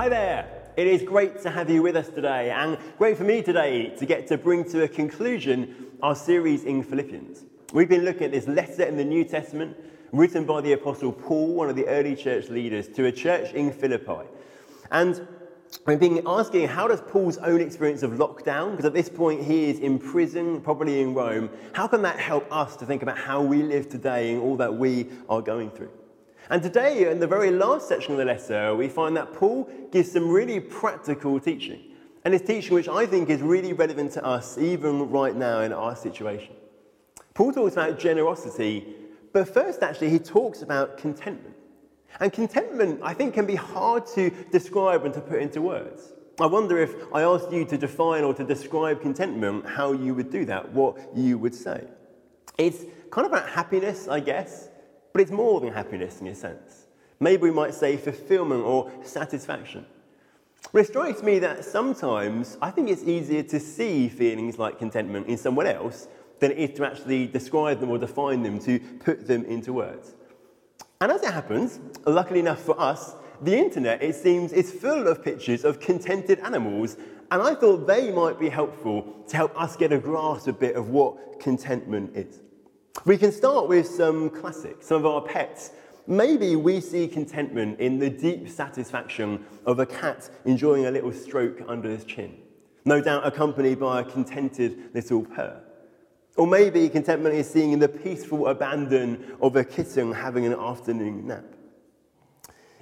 Hi there. It is great to have you with us today, and great for me today to get to bring to a conclusion our series in Philippians. We've been looking at this letter in the New Testament written by the Apostle Paul, one of the early church leaders, to a church in Philippi. And we've been asking how does Paul's own experience of lockdown, because at this point he is in prison, probably in Rome, how can that help us to think about how we live today and all that we are going through? And today, in the very last section of the letter, we find that Paul gives some really practical teaching. And it's teaching which I think is really relevant to us, even right now in our situation. Paul talks about generosity, but first, actually, he talks about contentment. And contentment, I think, can be hard to describe and to put into words. I wonder if I asked you to define or to describe contentment, how you would do that, what you would say. It's kind of about happiness, I guess. But it's more than happiness in a sense. Maybe we might say fulfillment or satisfaction. But it strikes me that sometimes I think it's easier to see feelings like contentment in someone else than it is to actually describe them or define them, to put them into words. And as it happens, luckily enough for us, the internet, it seems, is full of pictures of contented animals, and I thought they might be helpful to help us get a grasp a bit of what contentment is. We can start with some classics, some of our pets. Maybe we see contentment in the deep satisfaction of a cat enjoying a little stroke under his chin, no doubt accompanied by a contented little purr. Or maybe contentment is seeing in the peaceful abandon of a kitten having an afternoon nap.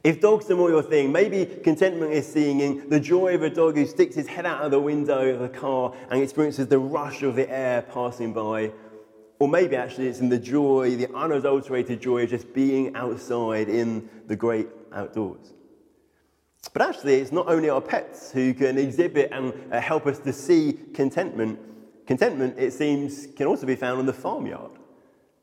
If dogs are more your thing, maybe contentment is seeing in the joy of a dog who sticks his head out of the window of the car and experiences the rush of the air passing by or maybe actually it's in the joy, the unadulterated joy of just being outside in the great outdoors. But actually, it's not only our pets who can exhibit and uh, help us to see contentment. Contentment, it seems, can also be found in the farmyard.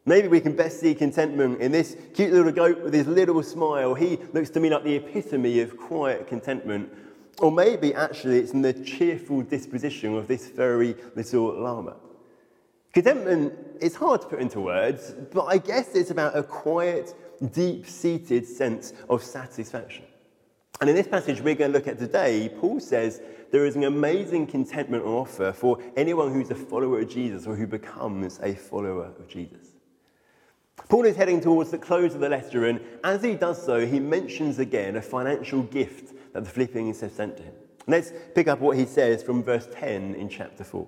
Maybe we can best see contentment in this cute little goat with his little smile. He looks to me like the epitome of quiet contentment. Or maybe actually it's in the cheerful disposition of this very little llama. Contentment is hard to put into words, but I guess it's about a quiet, deep seated sense of satisfaction. And in this passage we're going to look at today, Paul says there is an amazing contentment on offer for anyone who's a follower of Jesus or who becomes a follower of Jesus. Paul is heading towards the close of the letter, and as he does so, he mentions again a financial gift that the Philippians have sent to him. Let's pick up what he says from verse 10 in chapter 4.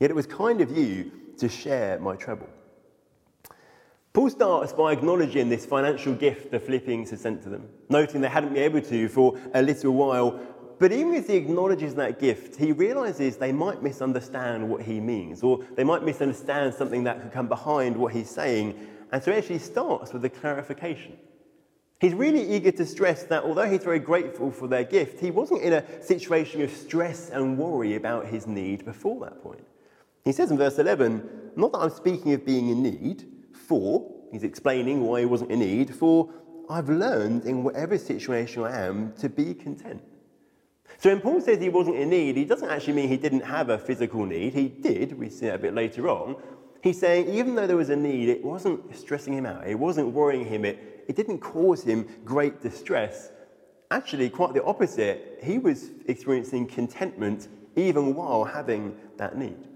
Yet it was kind of you to share my trouble. Paul starts by acknowledging this financial gift the Philippians had sent to them, noting they hadn't been able to for a little while. But even as he acknowledges that gift, he realizes they might misunderstand what he means, or they might misunderstand something that could come behind what he's saying. And so he actually starts with a clarification. He's really eager to stress that although he's very grateful for their gift, he wasn't in a situation of stress and worry about his need before that point. He says in verse 11, Not that I'm speaking of being in need, for, he's explaining why he wasn't in need, for I've learned in whatever situation I am to be content. So when Paul says he wasn't in need, he doesn't actually mean he didn't have a physical need. He did, we see that a bit later on. He's saying even though there was a need, it wasn't stressing him out, it wasn't worrying him, it, it didn't cause him great distress. Actually, quite the opposite, he was experiencing contentment even while having that need.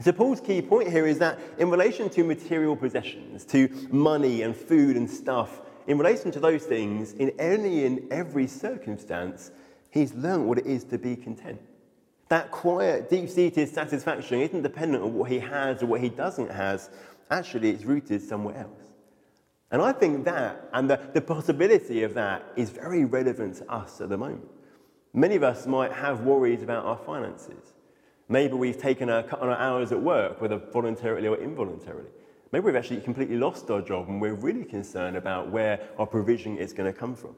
So, Paul's key point here is that in relation to material possessions, to money and food and stuff, in relation to those things, in any and every circumstance, he's learned what it is to be content. That quiet, deep seated satisfaction isn't dependent on what he has or what he doesn't have. Actually, it's rooted somewhere else. And I think that and the, the possibility of that is very relevant to us at the moment. Many of us might have worries about our finances. Maybe we've taken a cut on our hours at work, whether voluntarily or involuntarily. Maybe we've actually completely lost our job and we're really concerned about where our provision is going to come from.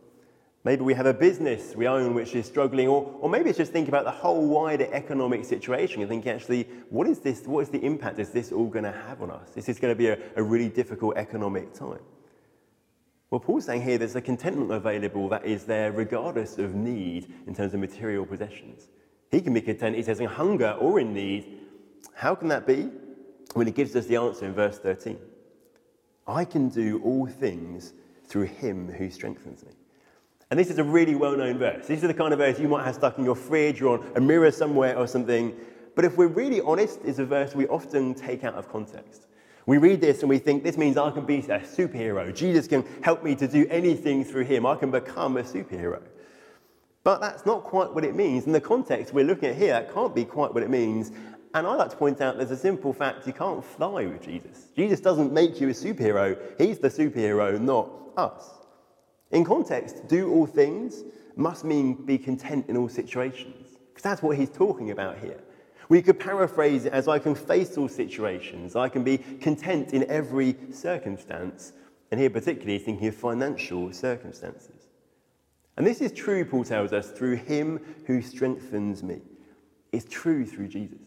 Maybe we have a business we own which is struggling, or, or maybe it's just thinking about the whole wider economic situation and thinking, actually, what is this? What is the impact is this all going to have on us? Is this going to be a, a really difficult economic time? Well, Paul's saying here there's a contentment available that is there regardless of need in terms of material possessions. He can be content, he says, in hunger or in need. How can that be? Well, he gives us the answer in verse 13 I can do all things through him who strengthens me. And this is a really well known verse. These are the kind of verse you might have stuck in your fridge or on a mirror somewhere or something. But if we're really honest, it's a verse we often take out of context. We read this and we think this means I can be a superhero. Jesus can help me to do anything through him. I can become a superhero. But that's not quite what it means. In the context we're looking at here, that can't be quite what it means. And I like to point out there's a simple fact you can't fly with Jesus. Jesus doesn't make you a superhero, he's the superhero, not us. In context, do all things must mean be content in all situations, because that's what he's talking about here. We could paraphrase it as I can face all situations, I can be content in every circumstance, and here particularly thinking of financial circumstances. And this is true, Paul tells us, through him who strengthens me. It's true through Jesus.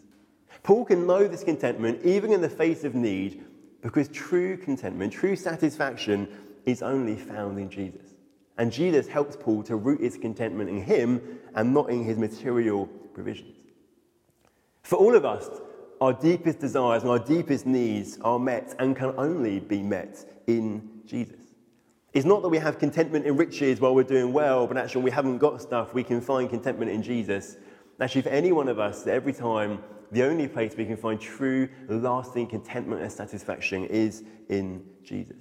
Paul can know this contentment even in the face of need because true contentment, true satisfaction is only found in Jesus. And Jesus helps Paul to root his contentment in him and not in his material provisions. For all of us, our deepest desires and our deepest needs are met and can only be met in Jesus. It's not that we have contentment in riches while we're doing well, but actually, we haven't got stuff, we can find contentment in Jesus. Actually, for any one of us, every time, the only place we can find true, lasting contentment and satisfaction is in Jesus.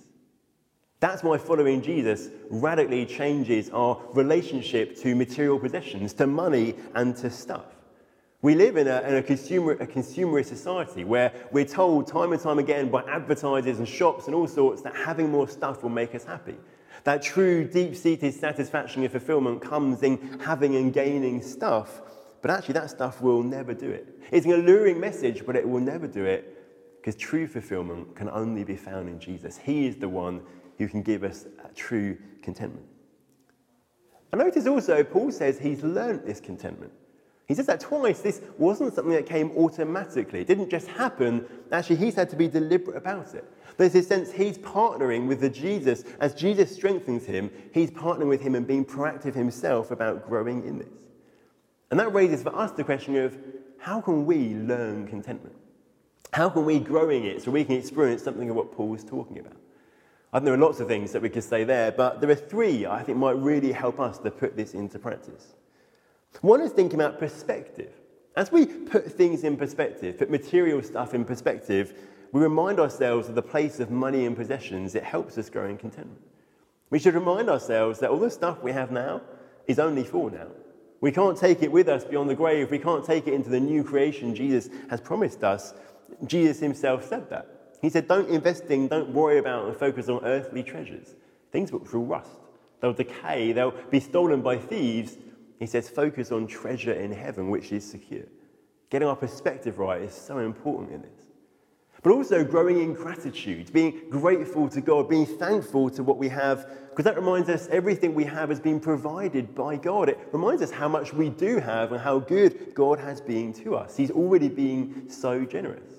That's why following Jesus radically changes our relationship to material possessions, to money, and to stuff. We live in a, in a, consumer, a consumerist society where we're told time and time again by advertisers and shops and all sorts that having more stuff will make us happy. That true, deep seated satisfaction and fulfillment comes in having and gaining stuff, but actually, that stuff will never do it. It's an alluring message, but it will never do it because true fulfillment can only be found in Jesus. He is the one who can give us uh, true contentment. And notice also, Paul says he's learnt this contentment. He says that twice. This wasn't something that came automatically. It didn't just happen. Actually, he's had to be deliberate about it. There's this sense he's partnering with the Jesus. As Jesus strengthens him, he's partnering with him and being proactive himself about growing in this. And that raises for us the question of how can we learn contentment? How can we grow in it so we can experience something of what Paul's talking about? I think there are lots of things that we could say there, but there are three I think might really help us to put this into practice. One is thinking about perspective. As we put things in perspective, put material stuff in perspective, we remind ourselves of the place of money and possessions. It helps us grow in contentment. We should remind ourselves that all the stuff we have now is only for now. We can't take it with us beyond the grave. We can't take it into the new creation Jesus has promised us. Jesus himself said that. He said, Don't invest in, don't worry about and focus on earthly treasures. Things will rust, they'll decay, they'll be stolen by thieves. He says, Focus on treasure in heaven, which is secure. Getting our perspective right is so important in this. But also growing in gratitude, being grateful to God, being thankful to what we have, because that reminds us everything we have has been provided by God. It reminds us how much we do have and how good God has been to us. He's already been so generous.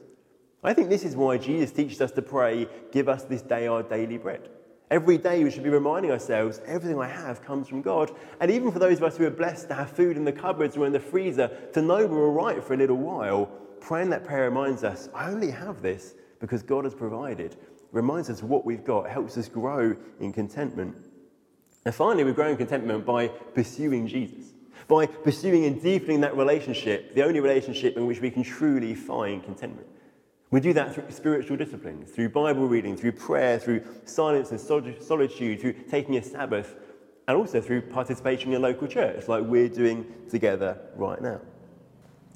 I think this is why Jesus teaches us to pray, Give us this day our daily bread. Every day we should be reminding ourselves everything I have comes from God. And even for those of us who are blessed to have food in the cupboards or in the freezer, to know we're all right for a little while, praying that prayer reminds us I only have this because God has provided. Reminds us what we've got, helps us grow in contentment. And finally, we grow in contentment by pursuing Jesus, by pursuing and deepening that relationship, the only relationship in which we can truly find contentment. We do that through spiritual disciplines, through Bible reading, through prayer, through silence and solitude, through taking a Sabbath, and also through participation in a local church like we're doing together right now.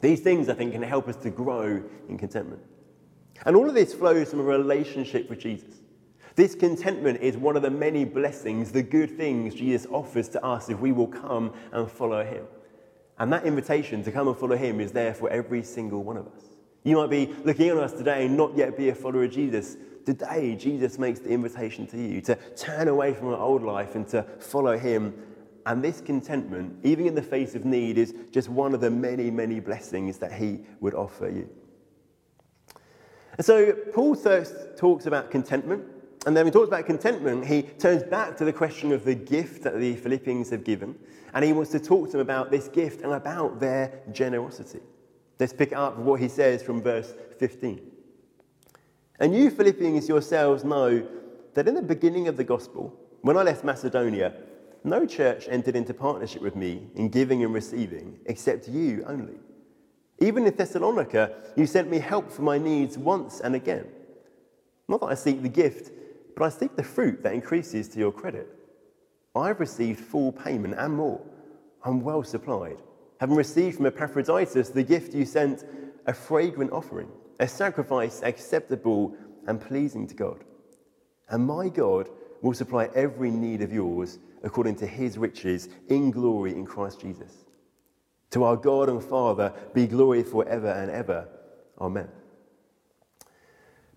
These things, I think, can help us to grow in contentment. And all of this flows from a relationship with Jesus. This contentment is one of the many blessings, the good things Jesus offers to us if we will come and follow him. And that invitation to come and follow him is there for every single one of us. You might be looking at us today and not yet be a follower of Jesus. Today, Jesus makes the invitation to you to turn away from an old life and to follow him. And this contentment, even in the face of need, is just one of the many, many blessings that He would offer you. And so Paul first talks about contentment. And then he talks about contentment, he turns back to the question of the gift that the Philippians have given. And he wants to talk to them about this gift and about their generosity. Let's pick up what he says from verse 15. And you Philippians yourselves know that in the beginning of the gospel, when I left Macedonia, no church entered into partnership with me in giving and receiving except you only. Even in Thessalonica, you sent me help for my needs once and again. Not that I seek the gift, but I seek the fruit that increases to your credit. I've received full payment and more. I'm well supplied, having received from Epaphroditus the gift you sent, a fragrant offering, a sacrifice acceptable and pleasing to God. And my God will supply every need of yours according to his riches in glory in Christ Jesus. To our God and Father be glory forever and ever. Amen.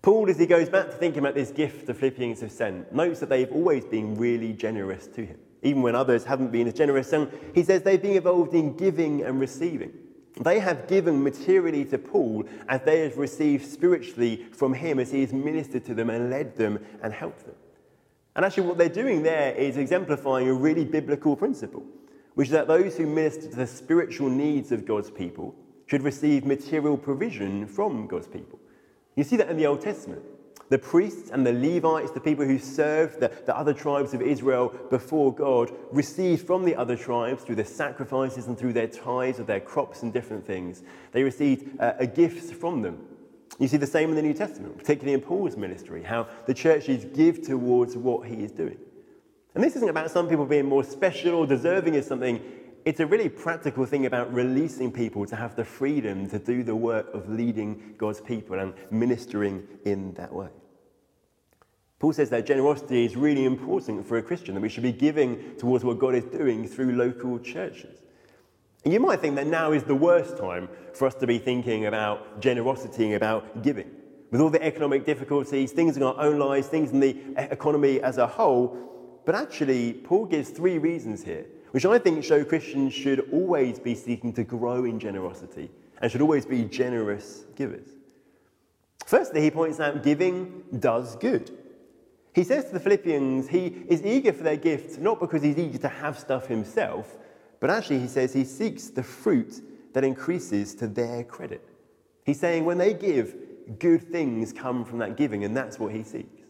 Paul, as he goes back to thinking about this gift the Philippians have sent, notes that they've always been really generous to him, even when others haven't been as generous. And he says they've been involved in giving and receiving. They have given materially to Paul as they have received spiritually from him as he has ministered to them and led them and helped them. And actually, what they're doing there is exemplifying a really biblical principle which is that those who minister to the spiritual needs of God's people should receive material provision from God's people. You see that in the Old Testament. The priests and the Levites, the people who served the, the other tribes of Israel before God, received from the other tribes through their sacrifices and through their tithes of their crops and different things. They received uh, a gifts from them. You see the same in the New Testament, particularly in Paul's ministry, how the churches give towards what he is doing. And this isn't about some people being more special or deserving of something. It's a really practical thing about releasing people to have the freedom to do the work of leading God's people and ministering in that way. Paul says that generosity is really important for a Christian, that we should be giving towards what God is doing through local churches. And you might think that now is the worst time for us to be thinking about generosity, and about giving. With all the economic difficulties, things in our own lives, things in the economy as a whole, but actually, Paul gives three reasons here, which I think show Christians should always be seeking to grow in generosity and should always be generous givers. Firstly, he points out giving does good. He says to the Philippians he is eager for their gifts not because he's eager to have stuff himself, but actually he says he seeks the fruit that increases to their credit. He's saying when they give, good things come from that giving, and that's what he seeks.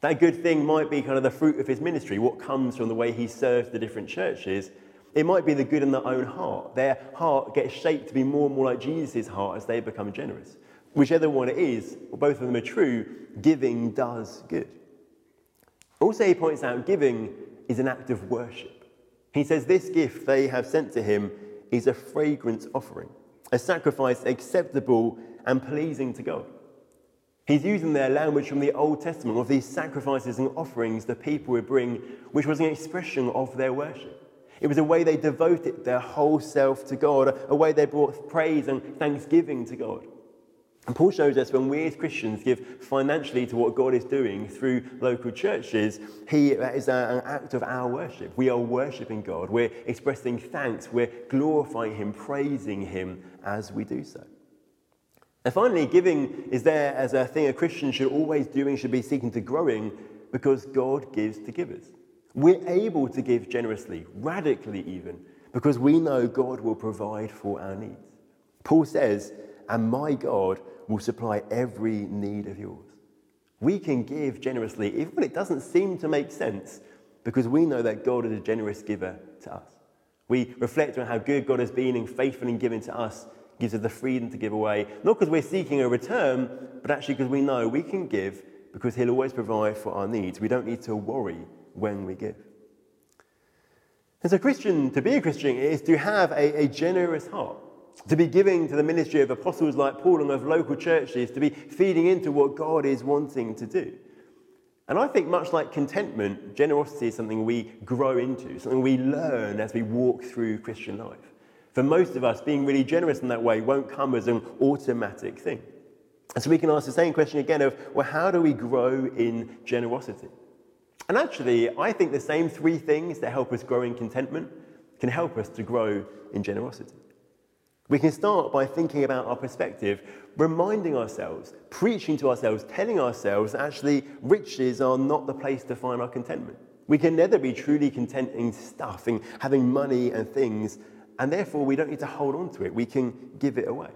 That good thing might be kind of the fruit of his ministry, what comes from the way he serves the different churches. It might be the good in their own heart. Their heart gets shaped to be more and more like Jesus' heart as they become generous. Whichever one it is, both of them are true, giving does good. Also, he points out giving is an act of worship. He says this gift they have sent to him is a fragrant offering, a sacrifice acceptable and pleasing to God. He's using their language from the Old Testament of these sacrifices and offerings the people would bring, which was an expression of their worship. It was a way they devoted their whole self to God, a way they brought praise and thanksgiving to God. And Paul shows us when we as Christians give financially to what God is doing through local churches, he, that is an act of our worship. We are worshipping God. We're expressing thanks. We're glorifying Him, praising Him as we do so. And finally, giving is there as a thing a Christian should always do and should be seeking to growing because God gives to givers. We're able to give generously, radically even, because we know God will provide for our needs. Paul says, and my God will supply every need of yours. We can give generously even when it doesn't seem to make sense because we know that God is a generous giver to us. We reflect on how good God has been and faithful in giving to us gives us the freedom to give away, not because we're seeking a return, but actually because we know we can give because He'll always provide for our needs. We don't need to worry when we give. And so, Christian, to be a Christian is to have a, a generous heart, to be giving to the ministry of apostles like Paul and of local churches, to be feeding into what God is wanting to do. And I think, much like contentment, generosity is something we grow into, something we learn as we walk through Christian life. For most of us, being really generous in that way won't come as an automatic thing. And so we can ask the same question again of, well, how do we grow in generosity? And actually, I think the same three things that help us grow in contentment can help us to grow in generosity. We can start by thinking about our perspective, reminding ourselves, preaching to ourselves, telling ourselves that actually riches are not the place to find our contentment. We can never be truly content in stuff, in having money and things, and therefore we don't need to hold on to it. We can give it away.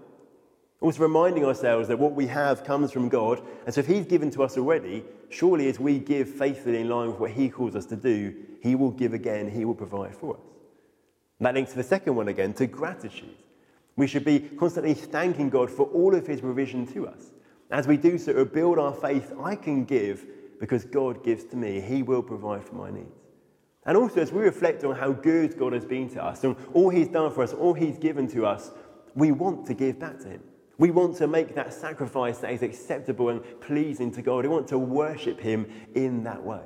Also, reminding ourselves that what we have comes from God, and so if He's given to us already, surely as we give faithfully in line with what He calls us to do, He will give again, He will provide for us. And that links to the second one again, to gratitude. We should be constantly thanking God for all of His provision to us. As we do so, to build our faith, I can give because God gives to me. He will provide for my needs. And also, as we reflect on how good God has been to us and all He's done for us, all He's given to us, we want to give back to Him. We want to make that sacrifice that is acceptable and pleasing to God. We want to worship Him in that way.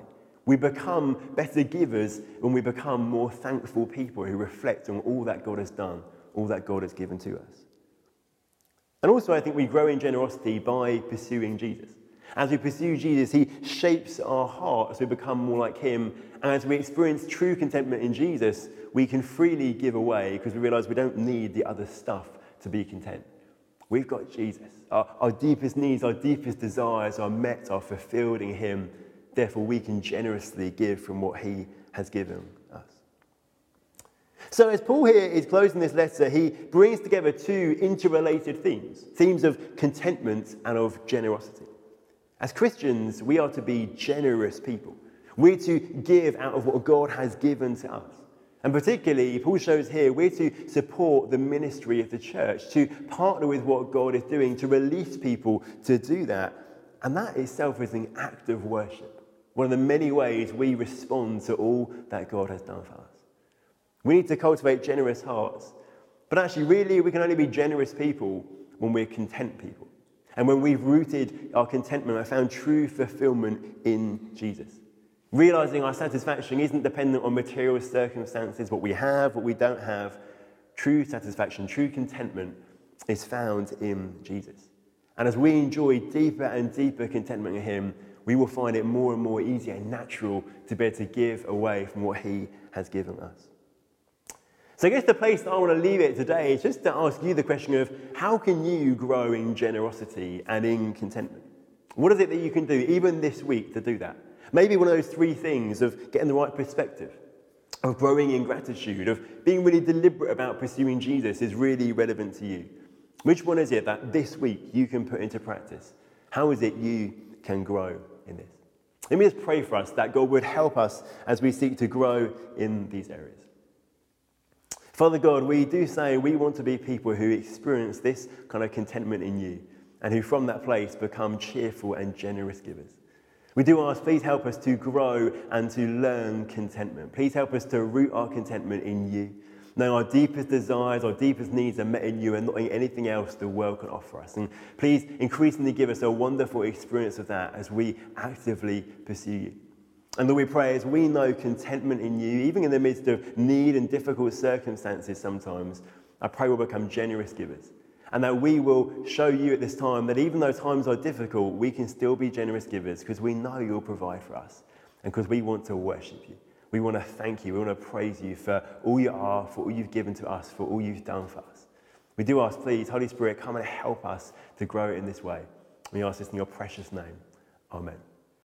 We become better givers when we become more thankful people who reflect on all that God has done, all that God has given to us. And also, I think we grow in generosity by pursuing Jesus. As we pursue Jesus, He shapes our heart as we become more like Him. And as we experience true contentment in Jesus, we can freely give away because we realize we don't need the other stuff to be content. We've got Jesus. Our, our deepest needs, our deepest desires are met, are fulfilled in Him. Therefore, we can generously give from what He has given. So, as Paul here is closing this letter, he brings together two interrelated themes themes of contentment and of generosity. As Christians, we are to be generous people. We're to give out of what God has given to us. And particularly, Paul shows here, we're to support the ministry of the church, to partner with what God is doing, to release people to do that. And that itself is an act of worship, one of the many ways we respond to all that God has done for us. We need to cultivate generous hearts. But actually, really, we can only be generous people when we're content people. And when we've rooted our contentment and found true fulfillment in Jesus. Realizing our satisfaction isn't dependent on material circumstances, what we have, what we don't have. True satisfaction, true contentment is found in Jesus. And as we enjoy deeper and deeper contentment in Him, we will find it more and more easy and natural to be able to give away from what He has given us. So, I guess the place that I want to leave it today is just to ask you the question of how can you grow in generosity and in contentment? What is it that you can do, even this week, to do that? Maybe one of those three things of getting the right perspective, of growing in gratitude, of being really deliberate about pursuing Jesus is really relevant to you. Which one is it that this week you can put into practice? How is it you can grow in this? Let me just pray for us that God would help us as we seek to grow in these areas. Father God, we do say we want to be people who experience this kind of contentment in you and who from that place become cheerful and generous givers. We do ask, please help us to grow and to learn contentment. Please help us to root our contentment in you. Now, our deepest desires, our deepest needs are met in you and not in anything else the world can offer us. And please increasingly give us a wonderful experience of that as we actively pursue you. And Lord, we pray as we know contentment in you, even in the midst of need and difficult circumstances sometimes, I pray we'll become generous givers and that we will show you at this time that even though times are difficult, we can still be generous givers because we know you'll provide for us and because we want to worship you. We want to thank you. We want to praise you for all you are, for all you've given to us, for all you've done for us. We do ask, please, Holy Spirit, come and help us to grow in this way. We ask this in your precious name. Amen.